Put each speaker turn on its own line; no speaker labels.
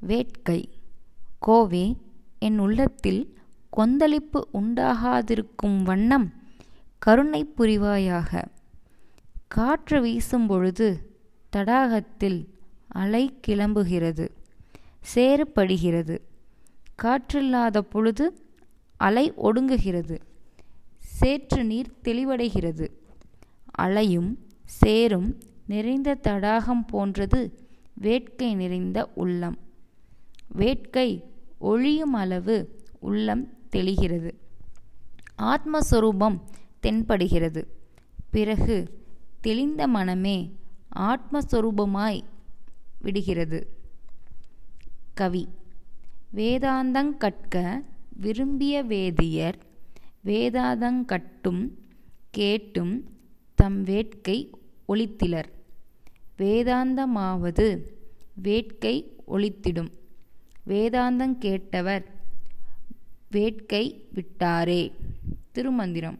வேட்கை. கோவே என் உள்ளத்தில் கொந்தளிப்பு உண்டாகாதிருக்கும் வண்ணம் கருணை புரிவாயாக. காற்று வீசும்பொழுது தடாகத்தில் அலை கிளம்புகிறது சேறுபடுகிறது. காற்றில்லாத பொழுது அலை ஒடுங்குகிறது சேற்று நீர் தெளிவடைகிறது. அலையும் சேரும் நிறைந்த தடாகம் போன்றது வேட்கை நிறைந்த உள்ளம். வேட்கை ஒழியும் அளவு உள்ளம் தெளிகிறது. ஆத்மஸ்வரூபம் தென்படுகிறது. பிறகு தெளிந்த மனமே ஆத்மஸ்வரூபமாய் விடுகிறது. கவி. வேதாந்தங்கட்க விரும்பிய வேதியர் வேதாந்தங்கட்டும் கேட்டும் தம் வேட்கை ஒழித்திலர். வேதாந்தமாவது வேட்கை ஒழித்திடும். வேதாந்தங் கேட்டவர் வேட்கை விட்டாரே. திருமந்திரம்.